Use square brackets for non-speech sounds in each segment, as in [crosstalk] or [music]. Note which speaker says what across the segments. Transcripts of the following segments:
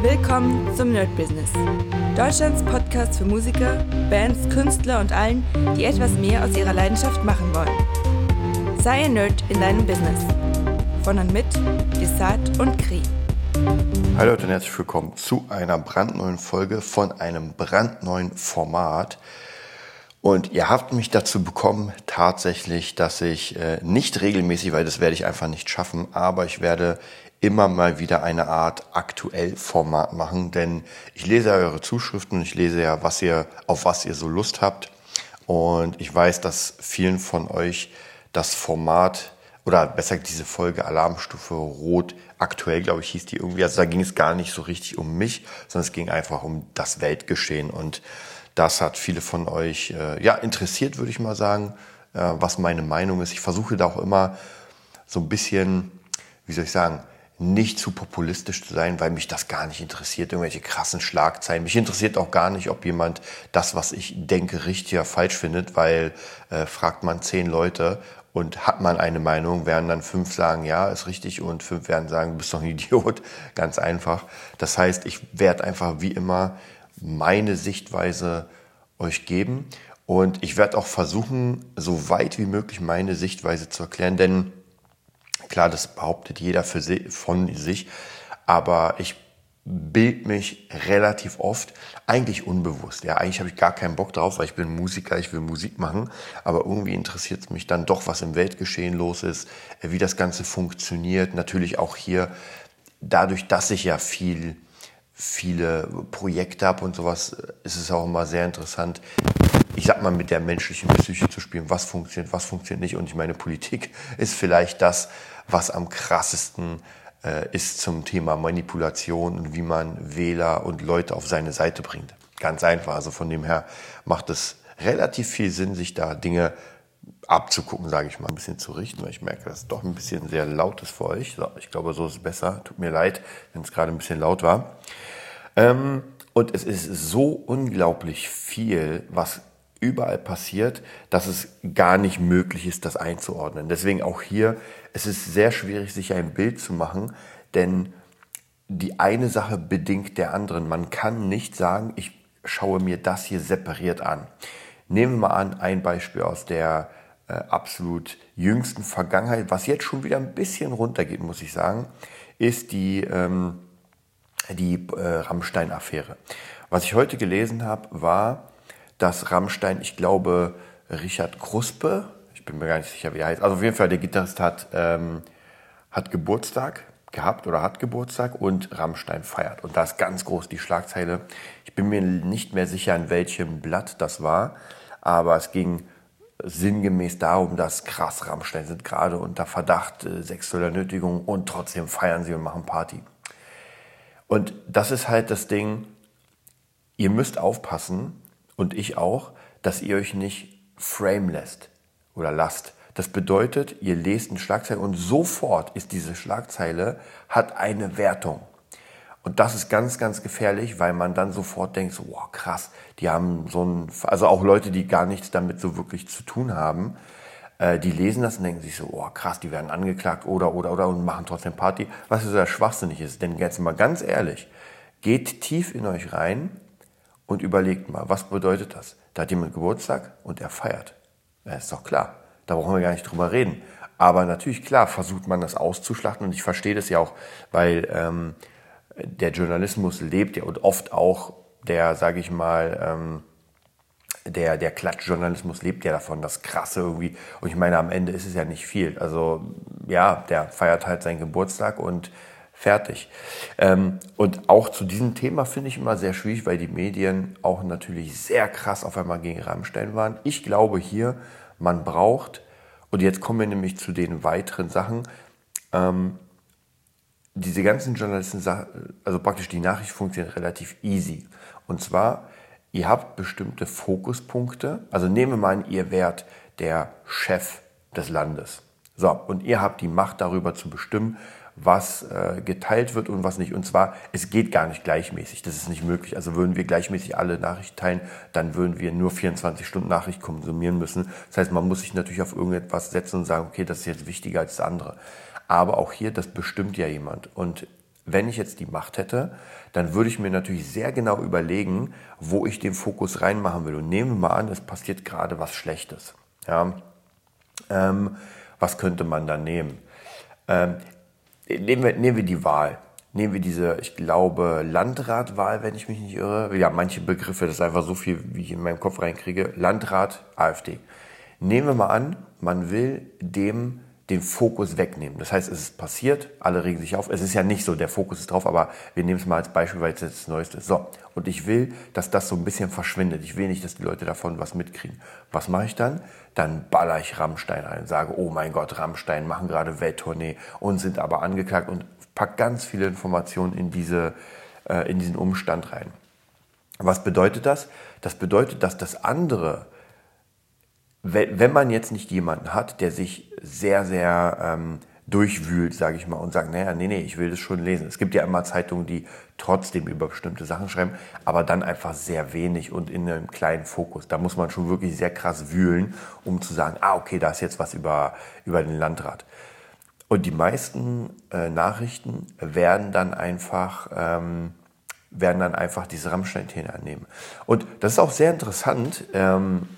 Speaker 1: Willkommen zum Nerd Business. Deutschlands Podcast für Musiker, Bands, Künstler und allen, die etwas mehr aus ihrer Leidenschaft machen wollen. Sei ein Nerd in deinem Business. Von und mit Desart und Kri.
Speaker 2: Hallo Leute und herzlich willkommen zu einer brandneuen Folge von einem brandneuen Format. Und ihr habt mich dazu bekommen, tatsächlich, dass ich äh, nicht regelmäßig, weil das werde ich einfach nicht schaffen, aber ich werde immer mal wieder eine Art aktuell Format machen, denn ich lese eure Zuschriften und ich lese ja, was ihr, auf was ihr so Lust habt. Und ich weiß, dass vielen von euch das Format oder besser diese Folge Alarmstufe Rot aktuell, glaube ich, hieß die irgendwie. Also da ging es gar nicht so richtig um mich, sondern es ging einfach um das Weltgeschehen. Und das hat viele von euch äh, ja interessiert, würde ich mal sagen, äh, was meine Meinung ist. Ich versuche da auch immer so ein bisschen, wie soll ich sagen, nicht zu populistisch zu sein, weil mich das gar nicht interessiert, irgendwelche krassen Schlagzeilen. Mich interessiert auch gar nicht, ob jemand das, was ich denke, richtig oder falsch findet, weil äh, fragt man zehn Leute und hat man eine Meinung, werden dann fünf sagen, ja, ist richtig und fünf werden sagen, du bist doch ein [laughs] Idiot. Ganz einfach. Das heißt, ich werde einfach wie immer meine Sichtweise euch geben und ich werde auch versuchen, so weit wie möglich meine Sichtweise zu erklären, denn Klar, das behauptet jeder für sich, von sich, aber ich bild mich relativ oft, eigentlich unbewusst. Ja, eigentlich habe ich gar keinen Bock drauf, weil ich bin Musiker, ich will Musik machen, aber irgendwie interessiert es mich dann doch, was im Weltgeschehen los ist, wie das Ganze funktioniert. Natürlich auch hier, dadurch, dass ich ja viel, viele Projekte habe und sowas, ist es auch immer sehr interessant, ich sag mal, mit der menschlichen Psyche zu spielen, was funktioniert, was funktioniert nicht. Und ich meine, Politik [laughs] ist vielleicht das, was am krassesten äh, ist zum Thema Manipulation und wie man Wähler und Leute auf seine Seite bringt. Ganz einfach. Also von dem her macht es relativ viel Sinn, sich da Dinge abzugucken, sage ich mal, ein bisschen zu richten, weil ich merke, dass es doch ein bisschen sehr laut ist für euch. So, ich glaube, so ist es besser. Tut mir leid, wenn es gerade ein bisschen laut war. Ähm, und es ist so unglaublich viel, was überall passiert, dass es gar nicht möglich ist, das einzuordnen. Deswegen auch hier, es ist sehr schwierig, sich ein Bild zu machen, denn die eine Sache bedingt der anderen. Man kann nicht sagen, ich schaue mir das hier separiert an. Nehmen wir mal an, ein Beispiel aus der äh, absolut jüngsten Vergangenheit, was jetzt schon wieder ein bisschen runtergeht, muss ich sagen, ist die, ähm, die äh, Rammstein-Affäre. Was ich heute gelesen habe, war, dass Rammstein, ich glaube, Richard Kruspe, ich bin mir gar nicht sicher, wie er heißt, also auf jeden Fall der Gitarrist hat, ähm, hat Geburtstag gehabt oder hat Geburtstag und Rammstein feiert. Und da ist ganz groß die Schlagzeile. Ich bin mir nicht mehr sicher, in welchem Blatt das war, aber es ging sinngemäß darum, dass krass Rammstein sind gerade unter Verdacht äh, sexueller Nötigung und trotzdem feiern sie und machen Party. Und das ist halt das Ding, ihr müsst aufpassen, und ich auch, dass ihr euch nicht frame lässt oder lasst. Das bedeutet, ihr lest eine Schlagzeile und sofort ist diese Schlagzeile, hat eine Wertung. Und das ist ganz, ganz gefährlich, weil man dann sofort denkt, so, wow, krass, die haben so ein, also auch Leute, die gar nichts damit so wirklich zu tun haben, äh, die lesen das und denken sich so, oh krass, die werden angeklagt oder, oder, oder und machen trotzdem Party, was so schwachsinnig ist. Denn jetzt mal ganz ehrlich, geht tief in euch rein und überlegt mal, was bedeutet das? Da hat jemand Geburtstag und er feiert. Ja, ist doch klar. Da brauchen wir gar nicht drüber reden. Aber natürlich, klar, versucht man das auszuschlachten und ich verstehe das ja auch, weil ähm, der Journalismus lebt ja und oft auch der, sage ich mal, ähm, der, der Klatschjournalismus lebt ja davon, das Krasse irgendwie. Und ich meine, am Ende ist es ja nicht viel. Also ja, der feiert halt seinen Geburtstag und Fertig. Ähm, und auch zu diesem Thema finde ich immer sehr schwierig, weil die Medien auch natürlich sehr krass auf einmal gegen Rammstein waren. Ich glaube hier, man braucht, und jetzt kommen wir nämlich zu den weiteren Sachen, ähm, diese ganzen Journalisten, also praktisch die Nachricht funktioniert relativ easy. Und zwar, ihr habt bestimmte Fokuspunkte. Also nehmen wir mal an, ihr wärt der Chef des Landes. So, und ihr habt die Macht darüber zu bestimmen, was äh, geteilt wird und was nicht. Und zwar, es geht gar nicht gleichmäßig. Das ist nicht möglich. Also würden wir gleichmäßig alle Nachrichten teilen, dann würden wir nur 24 Stunden Nachricht konsumieren müssen. Das heißt, man muss sich natürlich auf irgendetwas setzen und sagen, okay, das ist jetzt wichtiger als das andere. Aber auch hier, das bestimmt ja jemand. Und wenn ich jetzt die Macht hätte, dann würde ich mir natürlich sehr genau überlegen, wo ich den Fokus reinmachen will. Und nehmen wir mal an, es passiert gerade was Schlechtes. Ja? Ähm, was könnte man da nehmen? Ähm, nehmen, wir, nehmen wir die Wahl. Nehmen wir diese, ich glaube, Landratwahl, wenn ich mich nicht irre. Ja, manche Begriffe, das ist einfach so viel, wie ich in meinem Kopf reinkriege. Landrat, AfD. Nehmen wir mal an, man will dem den Fokus wegnehmen. Das heißt, es ist passiert, alle regen sich auf. Es ist ja nicht so, der Fokus ist drauf, aber wir nehmen es mal als Beispiel, weil es jetzt das Neueste ist. So, und ich will, dass das so ein bisschen verschwindet. Ich will nicht, dass die Leute davon was mitkriegen. Was mache ich dann? Dann baller ich Rammstein ein, sage, oh mein Gott, Rammstein machen gerade Welttournee und sind aber angeklagt und pack ganz viele Informationen in, diese, äh, in diesen Umstand rein. Was bedeutet das? Das bedeutet, dass das andere wenn man jetzt nicht jemanden hat, der sich sehr, sehr ähm, durchwühlt, sage ich mal, und sagt, naja, nee, nee, ich will das schon lesen. Es gibt ja immer Zeitungen, die trotzdem über bestimmte Sachen schreiben, aber dann einfach sehr wenig und in einem kleinen Fokus. Da muss man schon wirklich sehr krass wühlen, um zu sagen, ah, okay, da ist jetzt was über, über den Landrat. Und die meisten äh, Nachrichten werden dann einfach, ähm, werden dann einfach diese Rammstein-Themen annehmen. Und das ist auch sehr interessant. Ähm,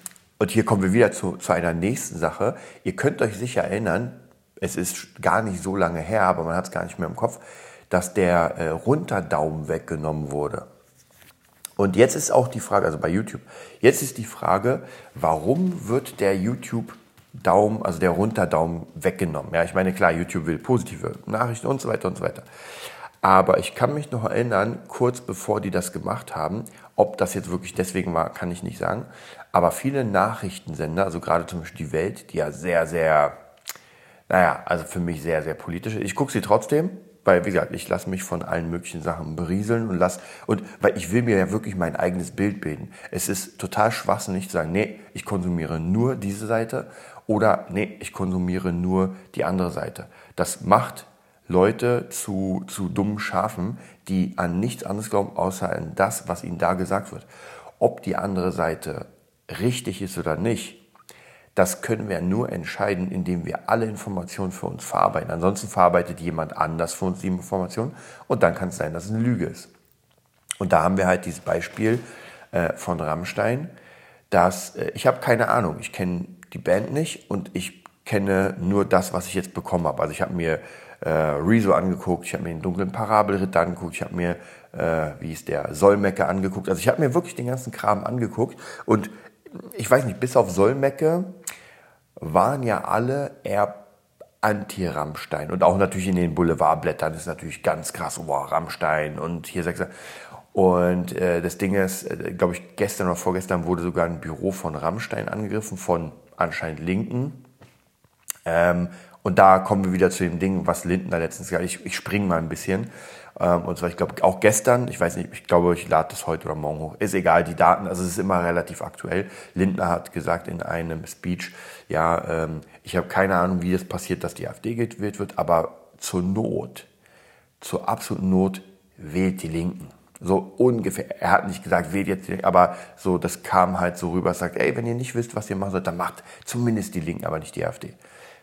Speaker 2: und hier kommen wir wieder zu, zu einer nächsten Sache. Ihr könnt euch sicher erinnern, es ist gar nicht so lange her, aber man hat es gar nicht mehr im Kopf, dass der äh, Runterdaumen weggenommen wurde. Und jetzt ist auch die Frage, also bei YouTube, jetzt ist die Frage, warum wird der YouTube Daumen, also der Runterdaumen weggenommen? Ja, ich meine, klar, YouTube will positive Nachrichten und so weiter und so weiter. Aber ich kann mich noch erinnern, kurz bevor die das gemacht haben, ob das jetzt wirklich deswegen war, kann ich nicht sagen. Aber viele Nachrichtensender, also gerade zum Beispiel die Welt, die ja sehr, sehr, naja, also für mich sehr, sehr politisch ist. Ich gucke sie trotzdem, weil, wie gesagt, ich lasse mich von allen möglichen Sachen berieseln und lass, und weil ich will mir ja wirklich mein eigenes Bild bilden. Es ist total schwachsinnig zu sagen, nee, ich konsumiere nur diese Seite oder nee, ich konsumiere nur die andere Seite. Das macht Leute zu, zu dummen Schafen, die an nichts anderes glauben, außer an das, was ihnen da gesagt wird. Ob die andere Seite richtig ist oder nicht, das können wir nur entscheiden, indem wir alle Informationen für uns verarbeiten. Ansonsten verarbeitet jemand anders für uns die Information und dann kann es sein, dass es eine Lüge ist. Und da haben wir halt dieses Beispiel äh, von Rammstein, dass äh, ich habe keine Ahnung, ich kenne die Band nicht und ich kenne nur das, was ich jetzt bekommen habe. Also ich habe mir äh, Rezo angeguckt, ich habe mir den dunklen Parabelritter angeguckt, ich habe mir, äh, wie ist der, Solmecke angeguckt. Also ich habe mir wirklich den ganzen Kram angeguckt und ich weiß nicht, bis auf Solmecke waren ja alle eher Anti-Rammstein. Und auch natürlich in den Boulevardblättern ist natürlich ganz krass, oh, Rammstein und hier Sechser. Und äh, das Ding ist, äh, glaube ich, gestern oder vorgestern wurde sogar ein Büro von Rammstein angegriffen, von anscheinend Linken. Ähm, und da kommen wir wieder zu dem Ding, was Lindner letztens gesagt hat. Ich, ich springe mal ein bisschen. Ähm, und zwar, ich glaube, auch gestern, ich weiß nicht, ich glaube, ich lade das heute oder morgen hoch. Ist egal, die Daten, also es ist immer relativ aktuell. Lindner hat gesagt in einem Speech, ja, ähm, ich habe keine Ahnung, wie es passiert, dass die AfD gewählt wird, aber zur Not, zur absoluten Not wählt die Linken. So ungefähr. Er hat nicht gesagt, wählt jetzt, die Linken, aber so, das kam halt so rüber, sagt, ey, wenn ihr nicht wisst, was ihr machen sollt, dann macht zumindest die Linken, aber nicht die AfD.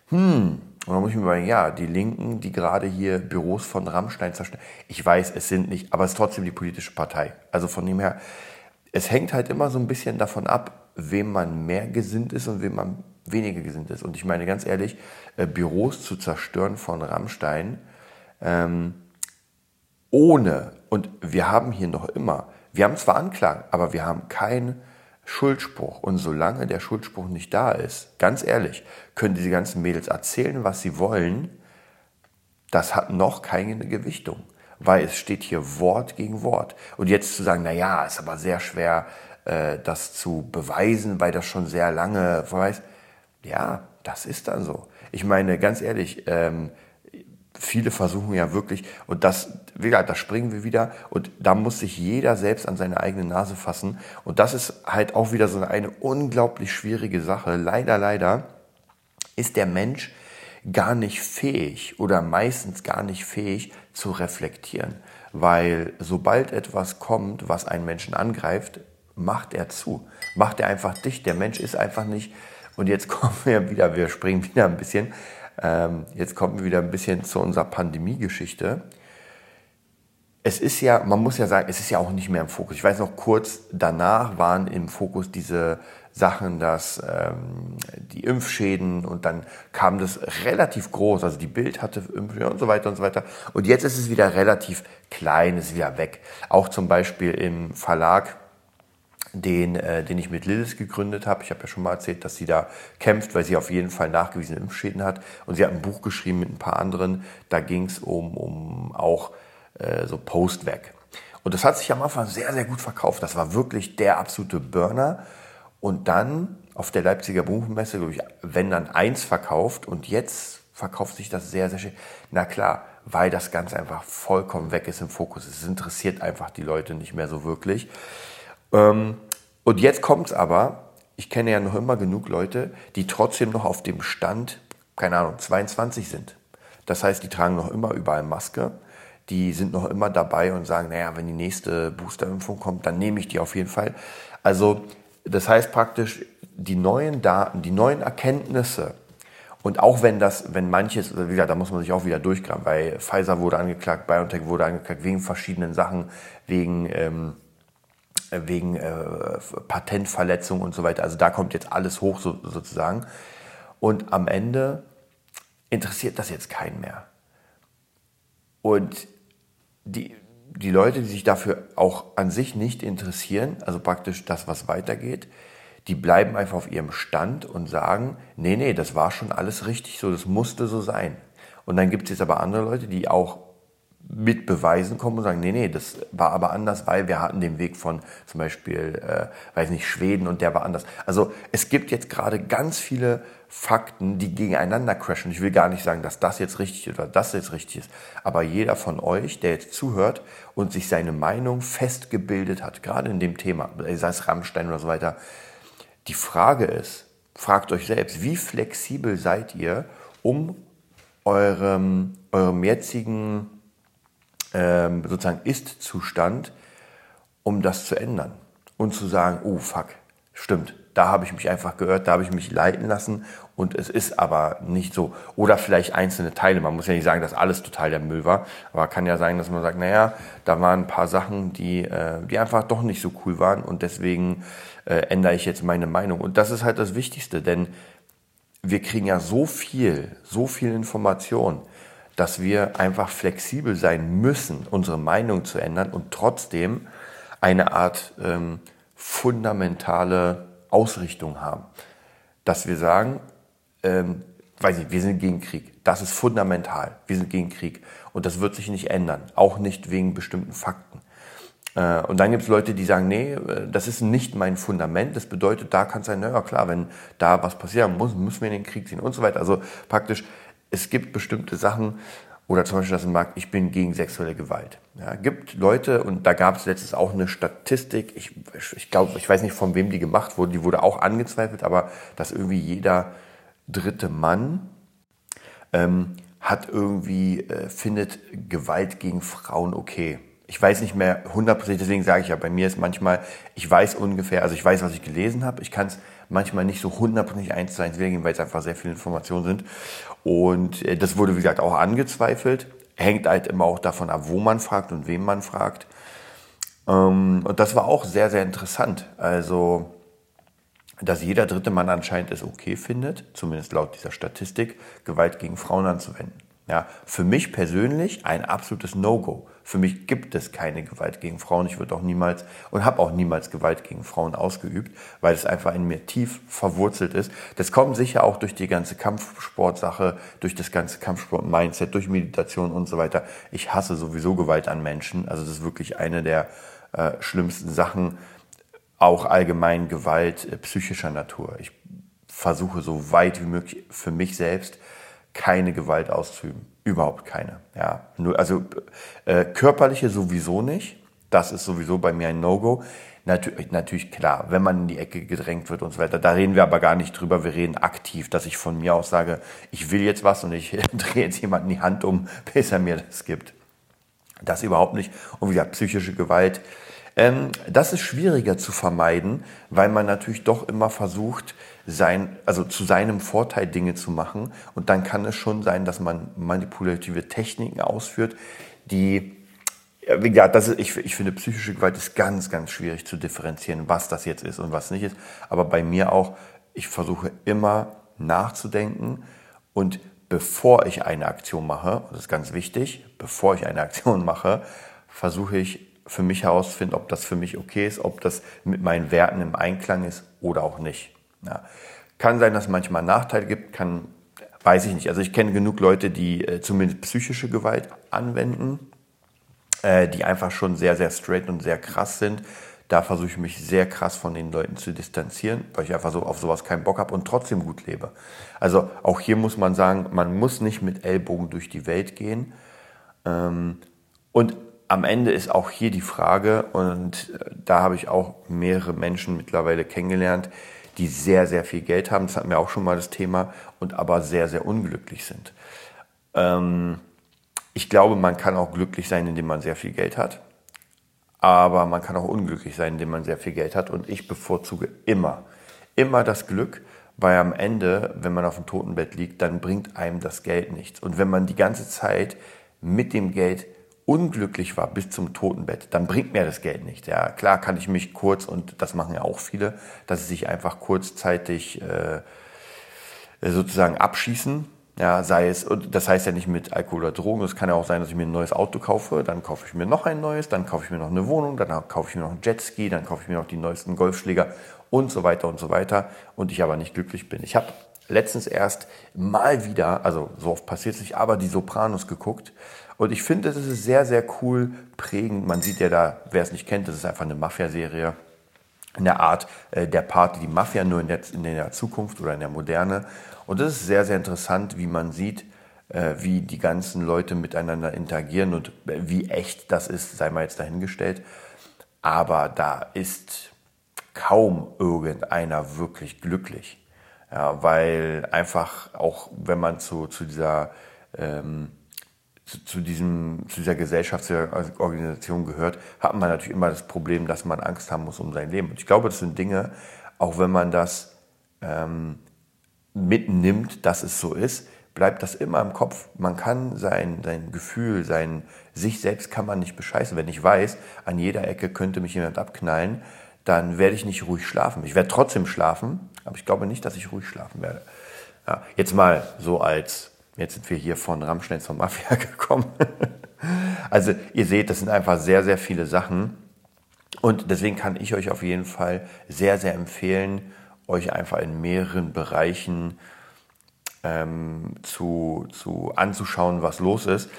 Speaker 2: Hm, und dann muss ich mir überlegen, ja, die Linken, die gerade hier Büros von Rammstein zerstören. Ich weiß, es sind nicht, aber es ist trotzdem die politische Partei. Also von dem her, es hängt halt immer so ein bisschen davon ab, wem man mehr gesinnt ist und wem man weniger gesinnt ist. Und ich meine ganz ehrlich, äh, Büros zu zerstören von Rammstein, ähm, ohne, und wir haben hier noch immer, wir haben zwar Anklagen, aber wir haben kein Schuldspruch. Und solange der Schuldspruch nicht da ist, ganz ehrlich, können diese ganzen Mädels erzählen, was sie wollen. Das hat noch keine Gewichtung, weil es steht hier Wort gegen Wort. Und jetzt zu sagen, na ja, ist aber sehr schwer, äh, das zu beweisen, weil das schon sehr lange weiß. Ja, das ist dann so. Ich meine, ganz ehrlich, ähm, viele versuchen ja wirklich, und das, wie gesagt, da springen wir wieder, und da muss sich jeder selbst an seine eigene Nase fassen. Und das ist halt auch wieder so eine unglaublich schwierige Sache. Leider, leider ist der Mensch gar nicht fähig oder meistens gar nicht fähig zu reflektieren. Weil sobald etwas kommt, was einen Menschen angreift, macht er zu. Macht er einfach dicht. Der Mensch ist einfach nicht, und jetzt [laughs] kommen wir wieder, wir springen wieder ein bisschen, ähm, jetzt kommen wir wieder ein bisschen zu unserer Pandemie-Geschichte. es ist ja, man muss ja sagen, es ist ja auch nicht mehr im Fokus. Ich weiß noch, kurz danach waren im Fokus diese Sachen, dass ähm, die Impfschäden und dann kam das relativ groß, also die Bild hatte Impfschäden und so weiter und so weiter. Und jetzt ist es wieder relativ klein, ist wieder weg. Auch zum Beispiel im Verlag, den, äh, den ich mit Lilith gegründet habe. Ich habe ja schon mal erzählt, dass sie da kämpft, weil sie auf jeden Fall nachgewiesene Impfschäden hat. Und sie hat ein Buch geschrieben mit ein paar anderen. Da ging es um, um auch äh, so Postwerk. Und das hat sich am Anfang sehr, sehr gut verkauft. Das war wirklich der absolute Burner. Und dann auf der Leipziger Buchmesse, glaube ich, wenn dann eins verkauft und jetzt verkauft sich das sehr, sehr schön. Na klar, weil das ganz einfach vollkommen weg ist im Fokus. Es interessiert einfach die Leute nicht mehr so wirklich. Ähm, und jetzt kommt es aber, ich kenne ja noch immer genug Leute, die trotzdem noch auf dem Stand, keine Ahnung, 22 sind. Das heißt, die tragen noch immer überall Maske. Die sind noch immer dabei und sagen, naja, wenn die nächste Boosterimpfung kommt, dann nehme ich die auf jeden Fall. Also das heißt praktisch, die neuen Daten, die neuen Erkenntnisse, und auch wenn das, wenn manches, wie gesagt, da muss man sich auch wieder durchgraben, weil Pfizer wurde angeklagt, BioNTech wurde angeklagt wegen verschiedenen Sachen, wegen, ähm, wegen äh, Patentverletzung und so weiter. Also da kommt jetzt alles hoch so, sozusagen. Und am Ende interessiert das jetzt keinen mehr. Und die, die Leute, die sich dafür auch an sich nicht interessieren, also praktisch das, was weitergeht, die bleiben einfach auf ihrem Stand und sagen, nee, nee, das war schon alles richtig so, das musste so sein. Und dann gibt es jetzt aber andere Leute, die auch mit Beweisen kommen und sagen, nee, nee, das war aber anders, weil wir hatten den Weg von zum Beispiel, äh, weiß nicht, Schweden und der war anders. Also es gibt jetzt gerade ganz viele Fakten, die gegeneinander crashen. Ich will gar nicht sagen, dass das jetzt richtig ist oder das jetzt richtig ist, aber jeder von euch, der jetzt zuhört und sich seine Meinung festgebildet hat, gerade in dem Thema, sei es Rammstein oder so weiter, die Frage ist, fragt euch selbst, wie flexibel seid ihr, um eurem, eurem jetzigen ähm, sozusagen Ist-Zustand, um das zu ändern und zu sagen, oh fuck, stimmt, da habe ich mich einfach gehört, da habe ich mich leiten lassen und es ist aber nicht so. Oder vielleicht einzelne Teile. Man muss ja nicht sagen, dass alles total der Müll war, aber kann ja sein, dass man sagt, naja, da waren ein paar Sachen, die, äh, die einfach doch nicht so cool waren und deswegen äh, ändere ich jetzt meine Meinung. Und das ist halt das Wichtigste, denn wir kriegen ja so viel, so viel Information dass wir einfach flexibel sein müssen, unsere Meinung zu ändern und trotzdem eine Art ähm, fundamentale Ausrichtung haben. Dass wir sagen, ähm, weiß ich, wir sind gegen Krieg. Das ist fundamental. Wir sind gegen Krieg. Und das wird sich nicht ändern. Auch nicht wegen bestimmten Fakten. Äh, und dann gibt es Leute, die sagen, nee, äh, das ist nicht mein Fundament. Das bedeutet, da kann es sein, naja, klar, wenn da was passieren muss, müssen wir in den Krieg ziehen und so weiter. Also praktisch es gibt bestimmte Sachen, oder zum Beispiel das im Markt, ich bin gegen sexuelle Gewalt. Ja, gibt Leute, und da gab es letztens auch eine Statistik, ich, ich glaube, ich weiß nicht, von wem die gemacht wurde, die wurde auch angezweifelt, aber dass irgendwie jeder dritte Mann ähm, hat irgendwie, äh, findet Gewalt gegen Frauen okay. Ich weiß nicht mehr hundertprozentig, deswegen sage ich ja, bei mir ist manchmal, ich weiß ungefähr, also ich weiß, was ich gelesen habe, ich kann es manchmal nicht so hundertprozentig eins zu eins wiedergeben, weil es einfach sehr viele Informationen sind. Und äh, das wurde, wie gesagt, auch angezweifelt. Hängt halt immer auch davon ab, wo man fragt und wem man fragt. Ähm, und das war auch sehr, sehr interessant. Also, dass jeder dritte Mann anscheinend es okay findet, zumindest laut dieser Statistik, Gewalt gegen Frauen anzuwenden. Ja, für mich persönlich ein absolutes No-Go. Für mich gibt es keine Gewalt gegen Frauen. Ich würde auch niemals und habe auch niemals Gewalt gegen Frauen ausgeübt, weil es einfach in mir tief verwurzelt ist. Das kommt sicher auch durch die ganze Kampfsportsache, durch das ganze Kampfsport-Mindset, durch Meditation und so weiter. Ich hasse sowieso Gewalt an Menschen. Also das ist wirklich eine der äh, schlimmsten Sachen. Auch allgemein Gewalt äh, psychischer Natur. Ich versuche so weit wie möglich für mich selbst keine Gewalt auszuüben. Überhaupt keine. Ja, nur, also äh, körperliche sowieso nicht. Das ist sowieso bei mir ein No-Go. Natürlich, natürlich klar, wenn man in die Ecke gedrängt wird und so weiter. Da reden wir aber gar nicht drüber. Wir reden aktiv, dass ich von mir aus sage, ich will jetzt was und ich [laughs] drehe jetzt jemanden die Hand um, bis er mir das gibt. Das überhaupt nicht. Und wie gesagt, psychische Gewalt. Ähm, das ist schwieriger zu vermeiden, weil man natürlich doch immer versucht, sein, also zu seinem Vorteil Dinge zu machen. Und dann kann es schon sein, dass man manipulative Techniken ausführt, die wie gesagt, das ist, ich, ich finde, psychische Gewalt ist ganz, ganz schwierig zu differenzieren, was das jetzt ist und was nicht ist. Aber bei mir auch, ich versuche immer nachzudenken und bevor ich eine Aktion mache, das ist ganz wichtig, bevor ich eine Aktion [laughs] mache, versuche ich für mich herauszufinden, ob das für mich okay ist, ob das mit meinen Werten im Einklang ist oder auch nicht. Ja. Kann sein, dass es manchmal Nachteile gibt, kann, weiß ich nicht. Also ich kenne genug Leute, die äh, zumindest psychische Gewalt anwenden äh, die einfach schon sehr, sehr straight und sehr krass sind. Da versuche ich mich sehr krass von den Leuten zu distanzieren, weil ich einfach so auf sowas keinen Bock habe und trotzdem gut lebe. Also auch hier muss man sagen, man muss nicht mit Ellbogen durch die Welt gehen. Ähm, und am Ende ist auch hier die Frage, und äh, da habe ich auch mehrere Menschen mittlerweile kennengelernt, die sehr, sehr viel Geld haben, das hatten wir auch schon mal das Thema, und aber sehr, sehr unglücklich sind. Ähm, ich glaube, man kann auch glücklich sein, indem man sehr viel Geld hat. Aber man kann auch unglücklich sein, indem man sehr viel Geld hat. Und ich bevorzuge immer, immer das Glück, weil am Ende, wenn man auf dem Totenbett liegt, dann bringt einem das Geld nichts. Und wenn man die ganze Zeit mit dem Geld unglücklich war bis zum Totenbett, dann bringt mir das Geld nicht. Ja, klar kann ich mich kurz, und das machen ja auch viele, dass sie sich einfach kurzzeitig äh, sozusagen abschießen ja, sei es, und das heißt ja nicht mit Alkohol oder Drogen, es kann ja auch sein, dass ich mir ein neues Auto kaufe, dann kaufe ich mir noch ein neues, dann kaufe ich mir noch eine Wohnung, dann kaufe ich mir noch einen Jetski, dann kaufe ich mir noch die neuesten Golfschläger und so weiter und so weiter und ich aber nicht glücklich bin. Ich habe letztens erst mal wieder, also so oft passiert es nicht, aber die Sopranos geguckt und ich finde, das ist sehr, sehr cool prägend. Man sieht ja da, wer es nicht kennt, das ist einfach eine Mafia-Serie in der Art äh, der Party, die Mafia nur in der, in der Zukunft oder in der Moderne. Und das ist sehr, sehr interessant, wie man sieht, äh, wie die ganzen Leute miteinander interagieren und äh, wie echt das ist, sei mal jetzt dahingestellt. Aber da ist kaum irgendeiner wirklich glücklich. Ja, weil einfach auch, wenn man zu, zu dieser ähm, zu, zu, diesem, zu dieser Gesellschaftsorganisation gehört, hat man natürlich immer das Problem, dass man Angst haben muss um sein Leben. Und ich glaube, das sind Dinge, auch wenn man das ähm, mitnimmt, dass es so ist, bleibt das immer im Kopf. Man kann sein, sein Gefühl, sein sich selbst kann man nicht bescheißen. Wenn ich weiß, an jeder Ecke könnte mich jemand abknallen, dann werde ich nicht ruhig schlafen. Ich werde trotzdem schlafen, aber ich glaube nicht, dass ich ruhig schlafen werde. Ja, jetzt mal so als, jetzt sind wir hier von Rammstein zur Mafia [laughs] gekommen. also ihr seht, das sind einfach sehr, sehr viele Sachen. Und deswegen kann ich euch auf jeden Fall sehr, sehr empfehlen, euch einfach in mehreren Bereichen ähm, zu, zu anzuschauen, was los ist.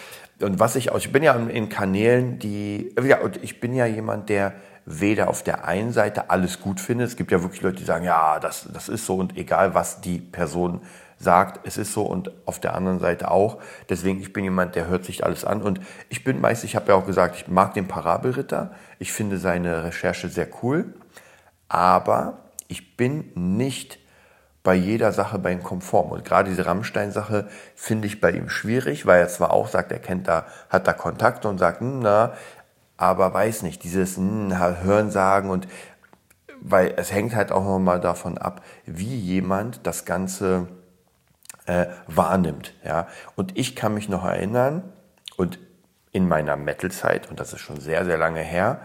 Speaker 2: Und was ich auch, ich bin ja in Kanälen, die, ja, und ich bin ja jemand, der weder auf der einen Seite alles gut findet. Es gibt ja wirklich Leute, die sagen, ja, das, das ist so und egal, was die Person sagt, es ist so und auf der anderen Seite auch. Deswegen, ich bin jemand, der hört sich alles an und ich bin meist, ich habe ja auch gesagt, ich mag den Parabelritter. Ich finde seine Recherche sehr cool, aber ich bin nicht bei jeder Sache bei ihm konform. Und gerade diese Rammstein-Sache finde ich bei ihm schwierig, weil er zwar auch sagt, er kennt da, hat da Kontakte und sagt, hm, na, aber weiß nicht, dieses hm, Hören sagen und weil es hängt halt auch nochmal davon ab, wie jemand das Ganze äh, wahrnimmt. Ja? Und ich kann mich noch erinnern, und in meiner Metal-Zeit, und das ist schon sehr, sehr lange her,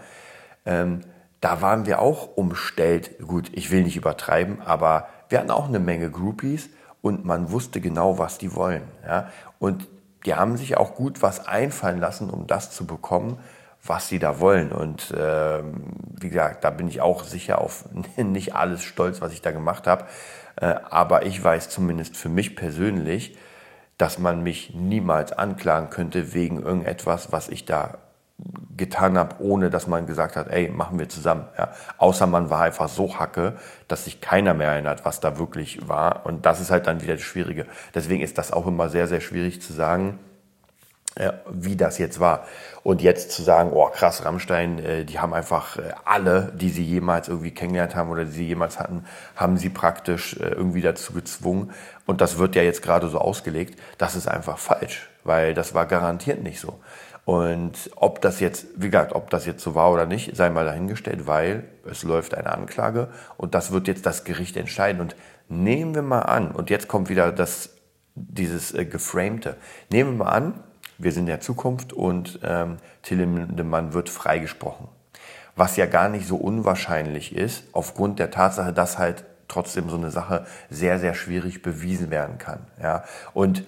Speaker 2: ähm, da waren wir auch umstellt. Gut, ich will nicht übertreiben, aber wir hatten auch eine Menge Groupies und man wusste genau, was die wollen. Ja? Und die haben sich auch gut was einfallen lassen, um das zu bekommen, was sie da wollen. Und ähm, wie gesagt, da bin ich auch sicher auf [laughs] nicht alles stolz, was ich da gemacht habe. Äh, aber ich weiß zumindest für mich persönlich, dass man mich niemals anklagen könnte wegen irgendetwas, was ich da getan habe, ohne dass man gesagt hat, ey, machen wir zusammen. Ja. Außer man war einfach so hacke, dass sich keiner mehr erinnert, was da wirklich war. Und das ist halt dann wieder das Schwierige. Deswegen ist das auch immer sehr, sehr schwierig zu sagen, äh, wie das jetzt war. Und jetzt zu sagen, oh krass, Rammstein, äh, die haben einfach äh, alle, die sie jemals irgendwie kennengelernt haben oder die sie jemals hatten, haben sie praktisch äh, irgendwie dazu gezwungen. Und das wird ja jetzt gerade so ausgelegt. Das ist einfach falsch, weil das war garantiert nicht so. Und ob das jetzt, wie gesagt, ob das jetzt so war oder nicht, sei mal dahingestellt, weil es läuft eine Anklage und das wird jetzt das Gericht entscheiden. Und nehmen wir mal an, und jetzt kommt wieder das, dieses äh, Geframte, nehmen wir mal an, wir sind in der Zukunft und ähm, Till Lindemann wird freigesprochen. Was ja gar nicht so unwahrscheinlich ist, aufgrund der Tatsache, dass halt trotzdem so eine Sache sehr, sehr schwierig bewiesen werden kann. Ja? Und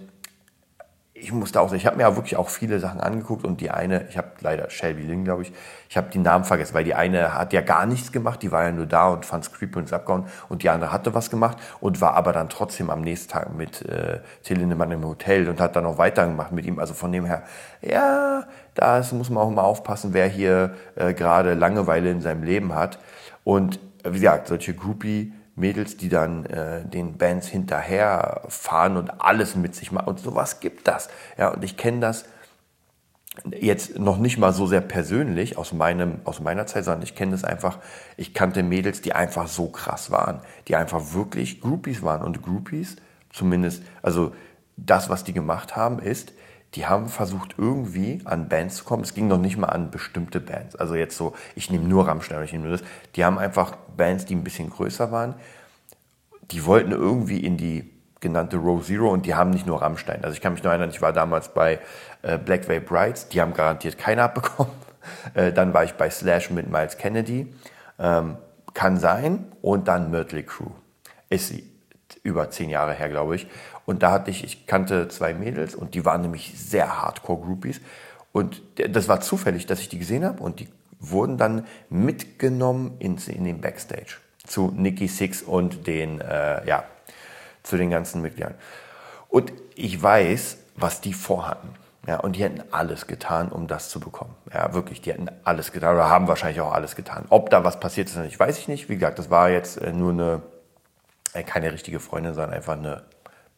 Speaker 2: ich musste auch, ich habe mir ja wirklich auch viele Sachen angeguckt und die eine, ich habe leider Shelby Lynn, glaube ich, ich habe die Namen vergessen, weil die eine hat ja gar nichts gemacht, die war ja nur da und fand es creepy und ist abgehauen und die andere hatte was gemacht und war aber dann trotzdem am nächsten Tag mit äh, Till Lindemann im Hotel und hat dann auch weitergemacht mit ihm. Also von dem her, ja, da muss man auch mal aufpassen, wer hier äh, gerade Langeweile in seinem Leben hat. Und wie gesagt, solche Groupie Mädels, die dann äh, den Bands hinterherfahren und alles mit sich machen. Und sowas gibt das. Ja, und ich kenne das jetzt noch nicht mal so sehr persönlich aus meinem aus meiner Zeit, sondern ich kenne das einfach. Ich kannte Mädels, die einfach so krass waren, die einfach wirklich Groupies waren und Groupies zumindest. Also das, was die gemacht haben, ist die haben versucht, irgendwie an Bands zu kommen. Es ging noch nicht mal an bestimmte Bands. Also jetzt so, ich nehme nur Rammstein, ich nehme nur das. Die haben einfach Bands, die ein bisschen größer waren. Die wollten irgendwie in die genannte Row Zero und die haben nicht nur Rammstein. Also ich kann mich noch erinnern, ich war damals bei äh, Black Veil Brides, die haben garantiert keiner [laughs] abbekommen. Äh, dann war ich bei Slash mit Miles Kennedy. Ähm, kann sein. Und dann Myrtle Crew. Ist über zehn Jahre her, glaube ich. Und da hatte ich, ich kannte zwei Mädels und die waren nämlich sehr Hardcore-Groupies. Und das war zufällig, dass ich die gesehen habe und die wurden dann mitgenommen in, in den Backstage zu Nicky Six und den, äh, ja, zu den ganzen Mitgliedern. Und ich weiß, was die vorhatten. Ja, und die hätten alles getan, um das zu bekommen. Ja, wirklich, die hätten alles getan oder haben wahrscheinlich auch alles getan. Ob da was passiert ist, weiß ich nicht. Wie gesagt, das war jetzt äh, nur eine, äh, keine richtige Freundin, sondern einfach eine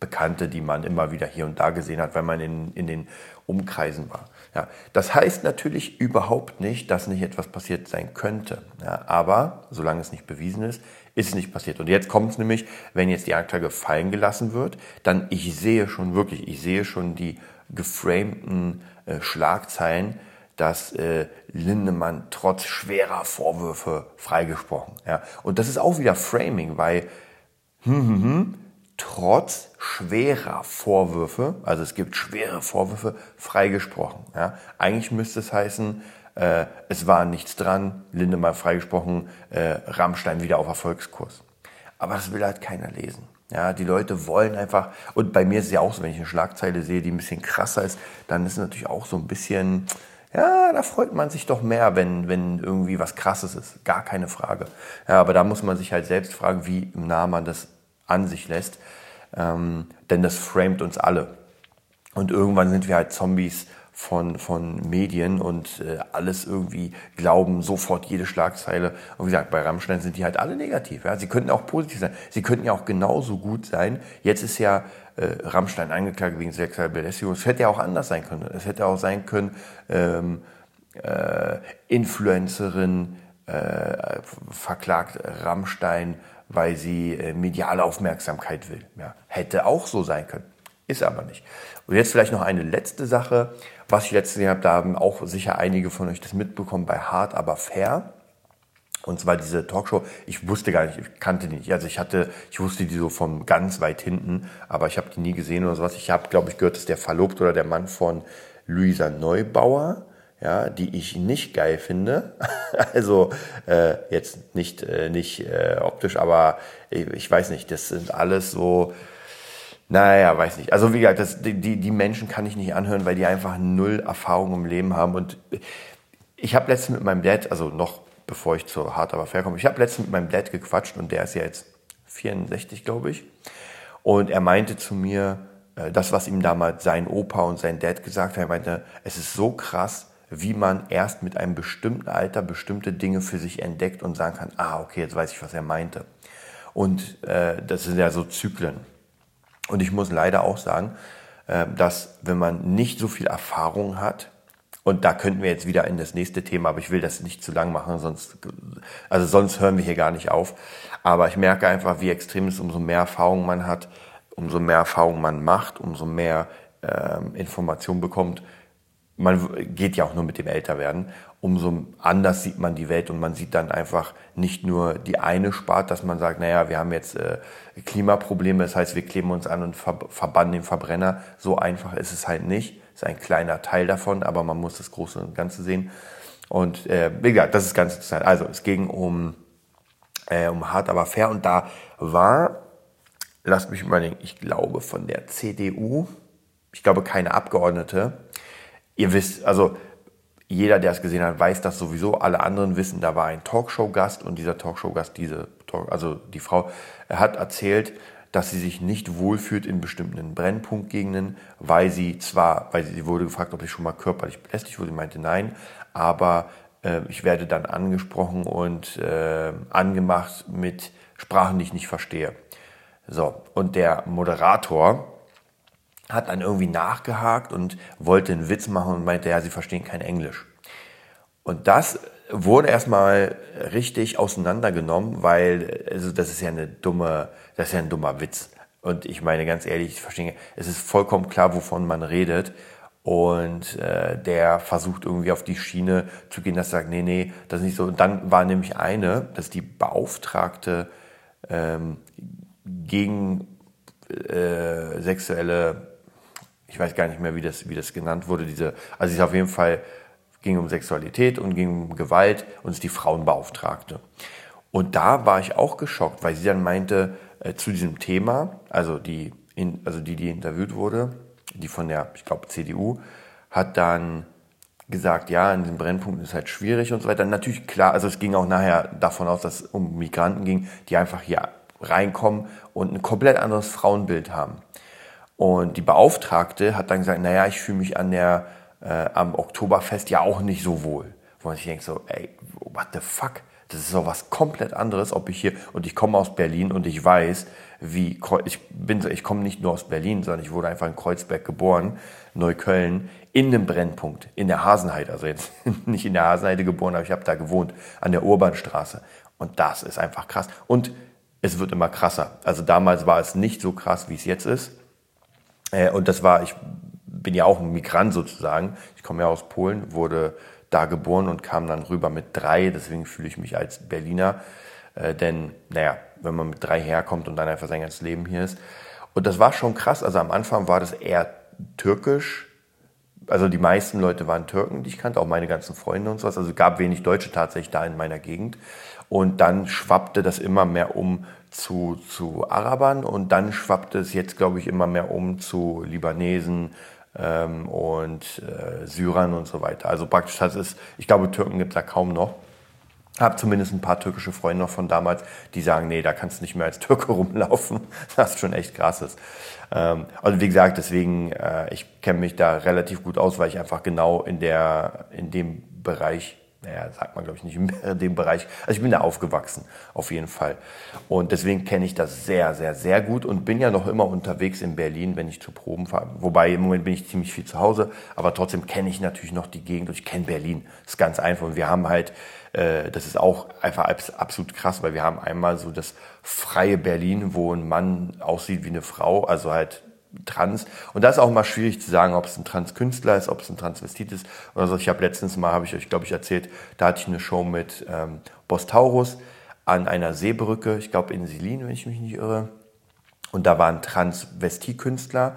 Speaker 2: Bekannte, die man immer wieder hier und da gesehen hat, wenn man in, in den Umkreisen war. Ja, das heißt natürlich überhaupt nicht, dass nicht etwas passiert sein könnte. Ja, aber solange es nicht bewiesen ist, ist es nicht passiert. Und jetzt kommt es nämlich, wenn jetzt die Anklage fallen gelassen wird, dann ich sehe schon wirklich, ich sehe schon die geframten äh, Schlagzeilen, dass äh, Lindemann trotz schwerer Vorwürfe freigesprochen. Ja. Und das ist auch wieder Framing, weil hm, hm, hm, trotz schwerer Vorwürfe, also es gibt schwere Vorwürfe, freigesprochen. Ja? Eigentlich müsste es heißen, äh, es war nichts dran, Lindemann freigesprochen, äh, Rammstein wieder auf Erfolgskurs. Aber das will halt keiner lesen. Ja, die Leute wollen einfach, und bei mir ist es ja auch so, wenn ich eine Schlagzeile sehe, die ein bisschen krasser ist, dann ist es natürlich auch so ein bisschen, ja, da freut man sich doch mehr, wenn, wenn irgendwie was Krasses ist. Gar keine Frage. Ja, aber da muss man sich halt selbst fragen, wie nah man das an sich lässt. Ähm, denn das framet uns alle. Und irgendwann sind wir halt Zombies von, von Medien und äh, alles irgendwie glauben sofort jede Schlagzeile. Und wie gesagt, bei Rammstein sind die halt alle negativ. Ja? Sie könnten auch positiv sein. Sie könnten ja auch genauso gut sein. Jetzt ist ja äh, Rammstein angeklagt wegen sexueller Belästigung. Es hätte ja auch anders sein können. Es hätte auch sein können, ähm, äh, Influencerin äh, verklagt Rammstein weil sie äh, mediale Aufmerksamkeit will. Ja, hätte auch so sein können, ist aber nicht. Und jetzt vielleicht noch eine letzte Sache, was ich letztes Jahr habe, da haben auch sicher einige von euch das mitbekommen bei Hard aber fair. Und zwar diese Talkshow, ich wusste gar nicht, ich kannte die nicht. Also ich hatte, ich wusste die so von ganz weit hinten, aber ich habe die nie gesehen oder sowas. Ich habe, glaube ich, gehört, dass der Verlobte oder der Mann von Luisa Neubauer ja, die ich nicht geil finde. [laughs] also äh, jetzt nicht, äh, nicht äh, optisch, aber ich, ich, weiß nicht, das sind alles so, naja, weiß nicht. Also wie gesagt, das, die, die Menschen kann ich nicht anhören, weil die einfach null Erfahrung im Leben haben. Und ich habe letztens mit meinem Dad, also noch bevor ich zur Hart aber fair komme, ich habe letztens mit meinem Dad gequatscht und der ist ja jetzt 64, glaube ich. Und er meinte zu mir, äh, das, was ihm damals sein Opa und sein Dad gesagt haben, er meinte, es ist so krass, wie man erst mit einem bestimmten Alter bestimmte Dinge für sich entdeckt und sagen kann, ah, okay, jetzt weiß ich, was er meinte. Und äh, das sind ja so Zyklen. Und ich muss leider auch sagen, äh, dass wenn man nicht so viel Erfahrung hat, und da könnten wir jetzt wieder in das nächste Thema, aber ich will das nicht zu lang machen, sonst, also sonst hören wir hier gar nicht auf. Aber ich merke einfach, wie extrem es ist, umso mehr Erfahrung man hat, umso mehr Erfahrung man macht, umso mehr ähm, Information bekommt, man geht ja auch nur mit dem Älterwerden, umso anders sieht man die Welt und man sieht dann einfach nicht nur die eine Spart, dass man sagt, naja, wir haben jetzt äh, Klimaprobleme, das heißt, wir kleben uns an und ver verbannen den Verbrenner. So einfach ist es halt nicht, ist ein kleiner Teil davon, aber man muss das Große und Ganze sehen. Und äh, wie gesagt, das ist ganz interessant. Also es ging um, äh, um hart aber fair und da war, lasst mich überlegen, ich glaube von der CDU, ich glaube keine Abgeordnete. Ihr wisst, also jeder, der es gesehen hat, weiß das sowieso. Alle anderen wissen, da war ein Talkshow-Gast und dieser Talkshow-Gast, diese, also die Frau, hat erzählt, dass sie sich nicht wohlfühlt in bestimmten Brennpunktgegenden, weil sie zwar, weil sie wurde gefragt, ob sie schon mal körperlich belästigt wurde, sie meinte nein, aber äh, ich werde dann angesprochen und äh, angemacht mit Sprachen, die ich nicht verstehe. So, und der Moderator hat dann irgendwie nachgehakt und wollte einen Witz machen und meinte, ja, sie verstehen kein Englisch. Und das wurde erstmal richtig auseinandergenommen, weil also das ist ja eine dumme, das ist ja ein dummer Witz. Und ich meine ganz ehrlich, ich verstehe, es ist vollkommen klar, wovon man redet. Und äh, der versucht irgendwie auf die Schiene zu gehen, dass er sagt, nee, nee, das ist nicht so. Und dann war nämlich eine, dass die Beauftragte ähm, gegen äh, sexuelle, ich weiß gar nicht mehr, wie das, wie das genannt wurde, diese, also sie ist auf jeden Fall ging um Sexualität und ging um Gewalt und ist die Frauenbeauftragte. Und da war ich auch geschockt, weil sie dann meinte, äh, zu diesem Thema, also die, in, also die, die interviewt wurde, die von der, ich glaube, CDU, hat dann gesagt, ja, in den Brennpunkten ist halt schwierig und so weiter. Natürlich klar, also es ging auch nachher davon aus, dass es um Migranten ging, die einfach hier reinkommen und ein komplett anderes Frauenbild haben. Und die Beauftragte hat dann gesagt, naja, ich fühle mich an der äh, am Oktoberfest ja auch nicht so wohl. Wo man sich denkt so, ey, what the fuck? Das ist so was komplett anderes, ob ich hier, und ich komme aus Berlin und ich weiß, wie, ich bin, ich komme nicht nur aus Berlin, sondern ich wurde einfach in Kreuzberg geboren, Neukölln, in einem Brennpunkt, in der Hasenheide, also jetzt [laughs] nicht in der Hasenheide geboren, aber ich habe da gewohnt, an der Urbanstraße. Und das ist einfach krass. Und es wird immer krasser. Also damals war es nicht so krass, wie es jetzt ist. Äh, und das war, ich bin ja auch ein Migrant sozusagen. Ich komme ja aus Polen, wurde da geboren und kam dann rüber mit drei. Deswegen fühle ich mich als Berliner. Äh, denn, naja, wenn man mit drei herkommt und dann einfach sein ganzes Leben hier ist. Und das war schon krass. Also am Anfang war das eher türkisch. Also die meisten Leute waren Türken, die ich kannte, auch meine ganzen Freunde und sowas. Also es gab wenig Deutsche tatsächlich da in meiner Gegend. Und dann schwappte das immer mehr um zu, zu Arabern und dann schwappte es jetzt, glaube ich, immer mehr um zu Libanesen, ähm, und äh, Syrern und so weiter. Also praktisch das ist, ich glaube, Türken gibt es da kaum noch. Habe zumindest ein paar türkische Freunde noch von damals, die sagen, nee, da kannst du nicht mehr als Türke [laughs] rumlaufen, was schon echt krass ist. Ähm, also wie gesagt, deswegen, äh, ich kenne mich da relativ gut aus, weil ich einfach genau in der in dem Bereich naja, sagt man glaube ich nicht in [laughs] dem Bereich. Also ich bin da aufgewachsen, auf jeden Fall. Und deswegen kenne ich das sehr, sehr, sehr gut und bin ja noch immer unterwegs in Berlin, wenn ich zu Proben fahre. Wobei im Moment bin ich ziemlich viel zu Hause, aber trotzdem kenne ich natürlich noch die Gegend und ich kenne Berlin. Das ist ganz einfach. Und wir haben halt, äh, das ist auch einfach absolut krass, weil wir haben einmal so das freie Berlin, wo ein Mann aussieht wie eine Frau, also halt trans. Und das ist auch mal schwierig zu sagen, ob es ein Transkünstler ist, ob es ein Transvestit ist oder so. Ich habe letztens mal, habe ich euch, glaube ich, erzählt, da hatte ich eine Show mit ähm, Boss Taurus an einer Seebrücke, ich glaube in Selin, wenn ich mich nicht irre. Und da war ein Transvestitkünstler,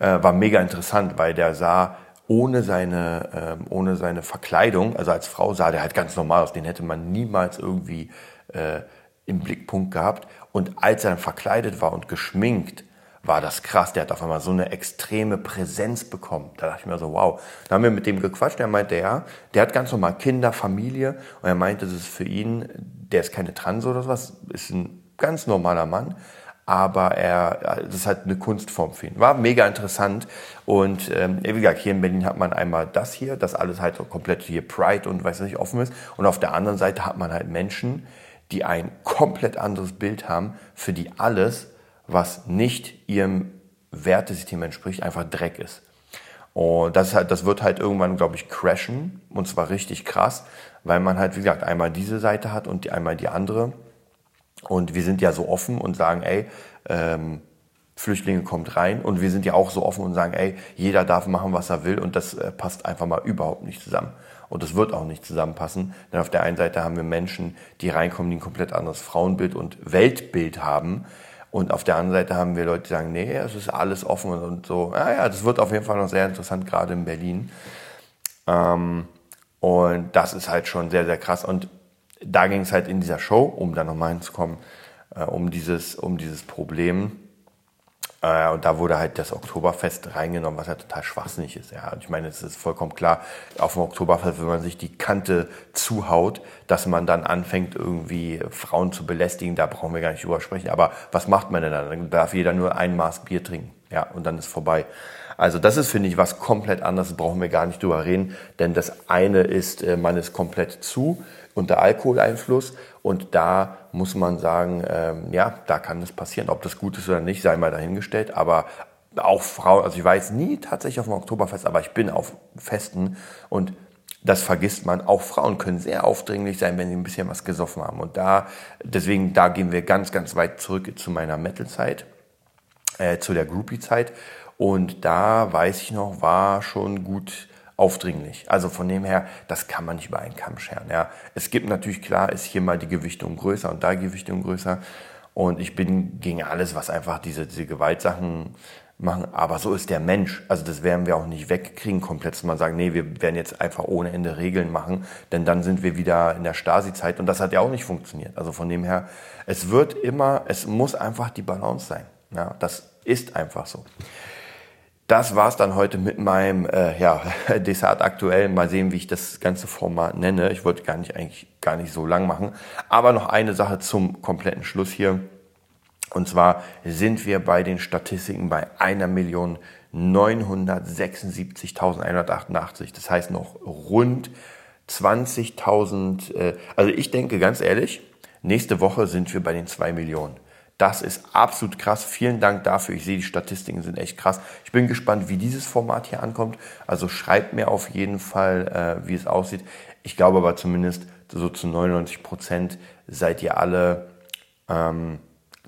Speaker 2: äh, war mega interessant, weil der sah ohne seine, ähm, ohne seine Verkleidung, also als Frau sah der halt ganz normal aus, den hätte man niemals irgendwie äh, im Blickpunkt gehabt. Und als er dann verkleidet war und geschminkt, war das krass. Der hat auf einmal so eine extreme Präsenz bekommen. Da dachte ich mir so, wow. Da haben wir mit dem gequatscht. Der meinte, ja, der hat ganz normal Kinder, Familie. Und er meinte, das ist für ihn, der ist keine Trans oder sowas, ist ein ganz normaler Mann. Aber er, das ist halt eine Kunstform für ihn. War mega interessant. Und ähm, wie gesagt, hier in Berlin hat man einmal das hier, das alles halt so komplett hier Pride und weiß nicht offen ist. Und auf der anderen Seite hat man halt Menschen, die ein komplett anderes Bild haben, für die alles was nicht ihrem Wertesystem entspricht, einfach Dreck ist. Und das, halt, das wird halt irgendwann, glaube ich, crashen. Und zwar richtig krass, weil man halt, wie gesagt, einmal diese Seite hat und die, einmal die andere. Und wir sind ja so offen und sagen, ey, ähm, Flüchtlinge kommt rein. Und wir sind ja auch so offen und sagen, ey, jeder darf machen, was er will. Und das äh, passt einfach mal überhaupt nicht zusammen. Und das wird auch nicht zusammenpassen. Denn auf der einen Seite haben wir Menschen, die reinkommen, die ein komplett anderes Frauenbild und Weltbild haben Und auf der anderen Seite haben wir Leute, die sagen, nee, es ist alles offen und so. Ja, ja, das wird auf jeden Fall noch sehr interessant, gerade in Berlin. Ähm, und das ist halt schon sehr, sehr krass. Und da ging es halt in dieser Show, um da nochmal hinzukommen, äh, um, dieses, um dieses Problem. Äh, und da wurde halt das Oktoberfest reingenommen, was ja total schwachsinnig ist. Ja, und ich meine, es ist vollkommen klar, auf dem Oktoberfest, wenn man sich die Kante zuhaut, dass man dann anfängt, irgendwie Frauen zu belästigen, da brauchen wir gar nicht drüber sprechen. Aber was macht man denn dann? Dann darf jeder nur ein Maß Bier trinken. Ja, und dann ist vorbei. Also das ist, finde ich, was komplett anderes, brauchen wir gar nicht drüber reden, denn das eine ist, äh, man ist komplett zu unter Alkoholeinfluss und da muss man sagen, ähm, ja, da kann das passieren. Ob das gut ist oder nicht, sei mal dahingestellt, aber auch Frauen, also ich jetzt nie tatsächlich auf dem Oktoberfest, aber ich bin auf Festen und das vergisst man. Auch Frauen können sehr aufdringlich sein, wenn sie ein bisschen was gesoffen haben. Und da, deswegen, da gehen wir ganz, ganz weit zurück zu meiner Metal-Zeit, äh, zu der Groupie-Zeit. Und da weiß ich noch, war schon gut aufdringlich. Also von dem her, das kann man nicht über einen Kamm scheren. Ja. Es gibt natürlich, klar, ist hier mal die Gewichtung größer und da Gewichtung größer. Und ich bin gegen alles, was einfach diese, diese Gewaltsachen machen. Aber so ist der Mensch. Also das werden wir auch nicht wegkriegen, komplett mal sagen, nee, wir werden jetzt einfach ohne Ende Regeln machen, denn dann sind wir wieder in der Stasi-Zeit und das hat ja auch nicht funktioniert. Also von dem her, es wird immer, es muss einfach die Balance sein. Ja, das ist einfach so. Das war's dann heute mit meinem äh, ja, [laughs] Dessert aktuell. Mal sehen, wie ich das ganze Format nenne. Ich wollte gar nicht eigentlich gar nicht so lang machen. Aber noch eine Sache zum kompletten Schluss hier. Und zwar sind wir bei den Statistiken bei 1.976.188. Das heißt noch rund 20.000. Äh, also ich denke ganz ehrlich, nächste Woche sind wir bei den 2 Millionen. Das ist absolut krass. Vielen Dank dafür. Ich sehe, die Statistiken sind echt krass. Ich bin gespannt, wie dieses Format hier ankommt. Also schreibt mir auf jeden Fall, äh, wie es aussieht. Ich glaube aber zumindest so zu 99 Prozent seid ihr alle, ähm,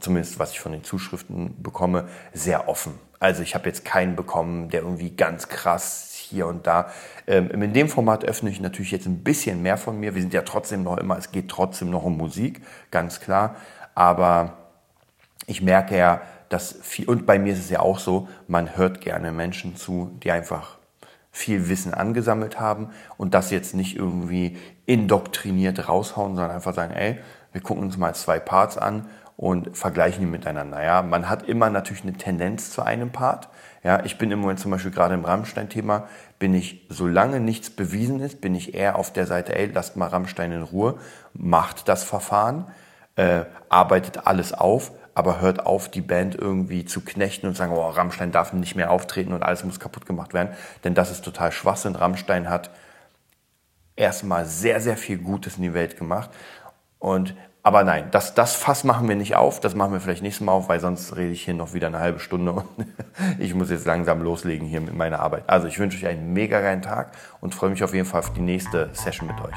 Speaker 2: zumindest was ich von den Zuschriften bekomme, sehr offen. Also ich habe jetzt keinen bekommen, der irgendwie ganz krass hier und da. Ähm, in dem Format öffne ich natürlich jetzt ein bisschen mehr von mir. Wir sind ja trotzdem noch immer, es geht trotzdem noch um Musik, ganz klar. Aber ich merke ja, dass viel, und bei mir ist es ja auch so, man hört gerne Menschen zu, die einfach viel Wissen angesammelt haben und das jetzt nicht irgendwie indoktriniert raushauen, sondern einfach sagen, ey, wir gucken uns mal zwei Parts an und vergleichen die miteinander. Ja, man hat immer natürlich eine Tendenz zu einem Part. Ja, ich bin im Moment zum Beispiel gerade im Rammstein-Thema, bin ich, solange nichts bewiesen ist, bin ich eher auf der Seite, ey, lasst mal Rammstein in Ruhe, macht das Verfahren, äh, arbeitet alles auf, aber hört auf, die Band irgendwie zu knechten und sagen, oh, Rammstein darf nicht mehr auftreten und alles muss kaputt gemacht werden. Denn das ist total Schwachsinn. Rammstein hat erstmal sehr, sehr viel Gutes in die Welt gemacht. Und, aber nein, das, das Fass machen wir nicht auf. Das machen wir vielleicht nächstes Mal auf, weil sonst rede ich hier noch wieder eine halbe Stunde und [laughs] ich muss jetzt langsam loslegen hier mit meiner Arbeit. Also ich wünsche euch einen mega geilen Tag und freue mich auf jeden Fall auf die nächste Session mit euch.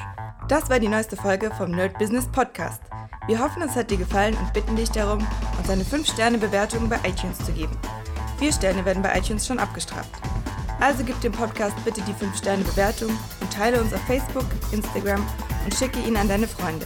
Speaker 1: Das war die neueste Folge vom Nerd Business Podcast. Wir hoffen, es hat dir gefallen und bitten dich darum, uns eine 5-Sterne-Bewertung bei iTunes zu geben. Vier Sterne werden bei iTunes schon abgestraft. Also gib dem Podcast bitte die 5-Sterne-Bewertung und teile uns auf Facebook, Instagram und schicke ihn an deine Freunde.